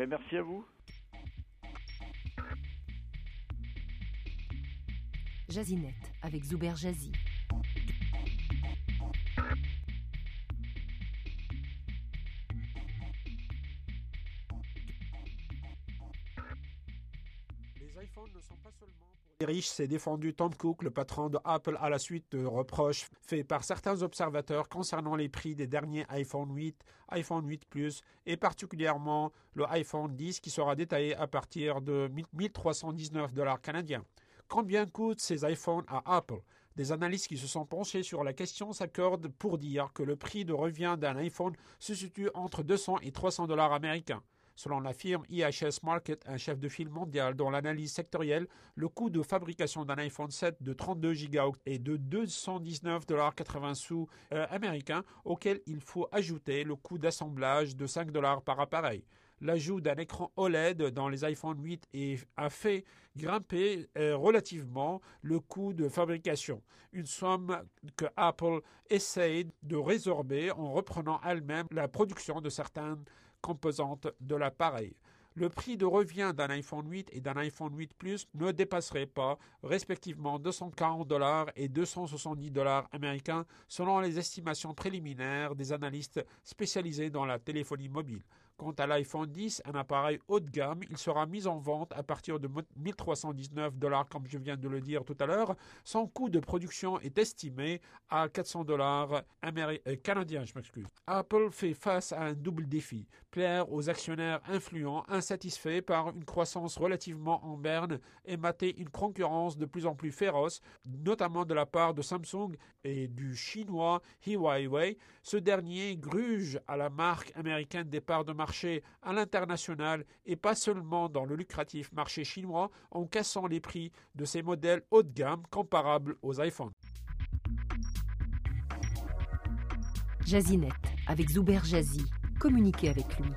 Mais merci à vous. Jazinette avec Zuber Jazzy. Les iPhones ne sont pas seulement pour les riches, s'est défendu Tom Cook, le patron de Apple, à la suite de reproches faits par certains observateurs concernant les prix des derniers iPhone 8, iPhone 8 Plus et particulièrement le iPhone 10 qui sera détaillé à partir de 1319 dollars canadiens. Combien coûtent ces iPhones à Apple? Des analystes qui se sont penchés sur la question s'accordent pour dire que le prix de revient d'un iPhone se situe entre 200 et 300 dollars américains. Selon la firme IHS Market, un chef de file mondial dans l'analyse sectorielle, le coût de fabrication d'un iPhone 7 de 32 Go est de 219,80 sous euh, américains, auquel il faut ajouter le coût d'assemblage de 5 dollars par appareil. L'ajout d'un écran OLED dans les iPhone 8 a fait grimper euh, relativement le coût de fabrication, une somme que Apple essaye de résorber en reprenant elle-même la production de certaines composantes de l'appareil. Le prix de revient d'un iPhone 8 et d'un iPhone 8 Plus ne dépasserait pas respectivement 240 dollars et 270 dollars américains selon les estimations préliminaires des analystes spécialisés dans la téléphonie mobile. Quant à l'iPhone 10, un appareil haut de gamme, il sera mis en vente à partir de 1319 dollars, comme je viens de le dire tout à l'heure. Son coût de production est estimé à 400 dollars euh, canadiens. Je m'excuse. Apple fait face à un double défi plaire aux actionnaires influents, insatisfaits par une croissance relativement en berne et mater une concurrence de plus en plus féroce, notamment de la part de Samsung et du chinois Huawei. Ce dernier gruge à la marque américaine des parts de marché à l'international et pas seulement dans le lucratif marché chinois en cassant les prix de ces modèles haut de gamme comparables aux iPhones. Jazinet avec Zuber Jazzy. Communiquez avec lui.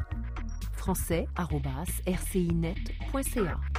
français.rcinet.ca